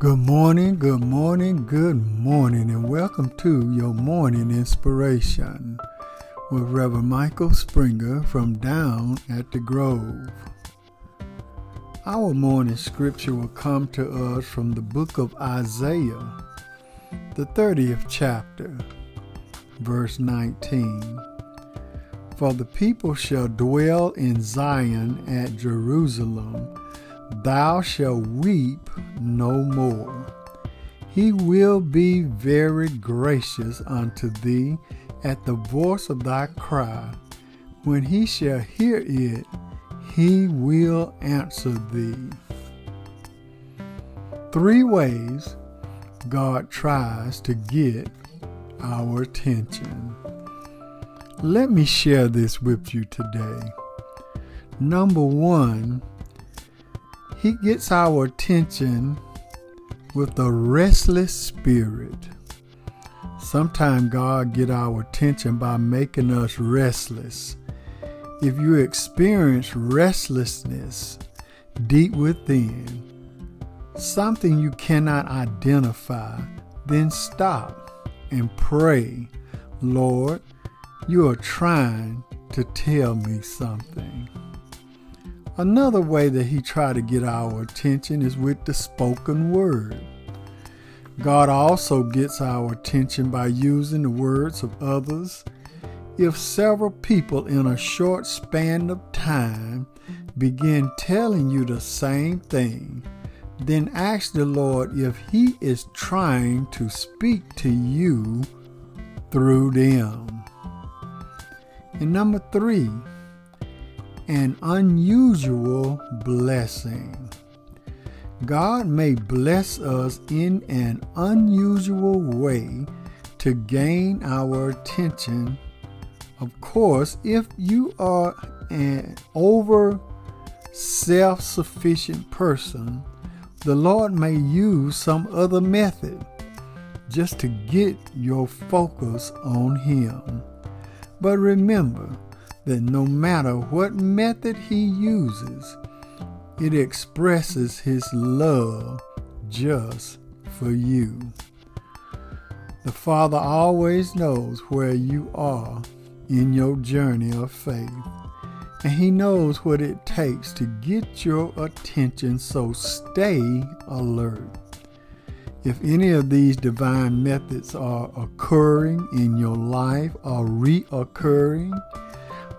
Good morning, good morning, good morning, and welcome to your morning inspiration with Reverend Michael Springer from down at the Grove. Our morning scripture will come to us from the book of Isaiah, the 30th chapter, verse 19. For the people shall dwell in Zion at Jerusalem thou shalt weep no more. He will be very gracious unto thee at the voice of thy cry. When he shall hear it, he will answer thee. Three ways God tries to get our attention. Let me share this with you today. Number one, he gets our attention with a restless spirit. Sometimes God get our attention by making us restless. If you experience restlessness deep within, something you cannot identify, then stop and pray, Lord, you are trying to tell me something. Another way that he tried to get our attention is with the spoken word. God also gets our attention by using the words of others. If several people in a short span of time begin telling you the same thing, then ask the Lord if He is trying to speak to you through them. And number three, an unusual blessing. God may bless us in an unusual way to gain our attention. Of course, if you are an over self sufficient person, the Lord may use some other method just to get your focus on Him. But remember, that no matter what method he uses, it expresses his love just for you. The Father always knows where you are in your journey of faith, and He knows what it takes to get your attention, so stay alert. If any of these divine methods are occurring in your life or reoccurring,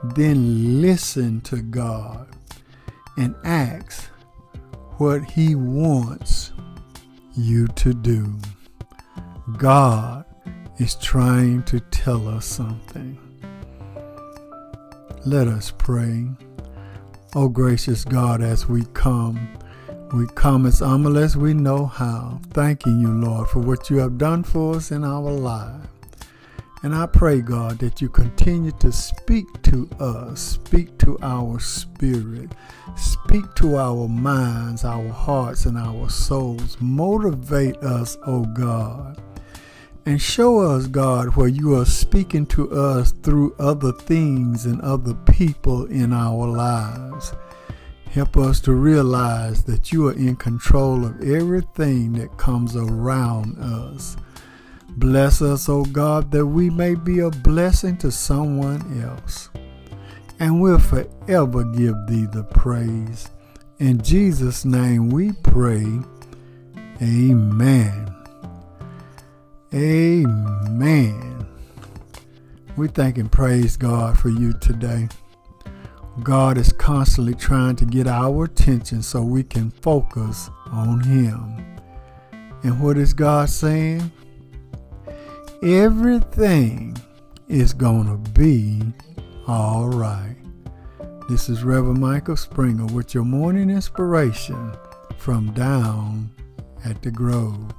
then listen to God and ask what He wants you to do. God is trying to tell us something. Let us pray. Oh, gracious God, as we come, we come as humble as we know how, thanking you, Lord, for what you have done for us in our lives. And I pray, God, that you continue to speak to us, speak to our spirit, speak to our minds, our hearts, and our souls. Motivate us, O oh God. And show us, God, where you are speaking to us through other things and other people in our lives. Help us to realize that you are in control of everything that comes around us. Bless us, O God, that we may be a blessing to someone else. And we'll forever give thee the praise. In Jesus' name we pray. Amen. Amen. We thank and praise God for you today. God is constantly trying to get our attention so we can focus on Him. And what is God saying? Everything is going to be all right. This is Reverend Michael Springer with your morning inspiration from down at the Grove.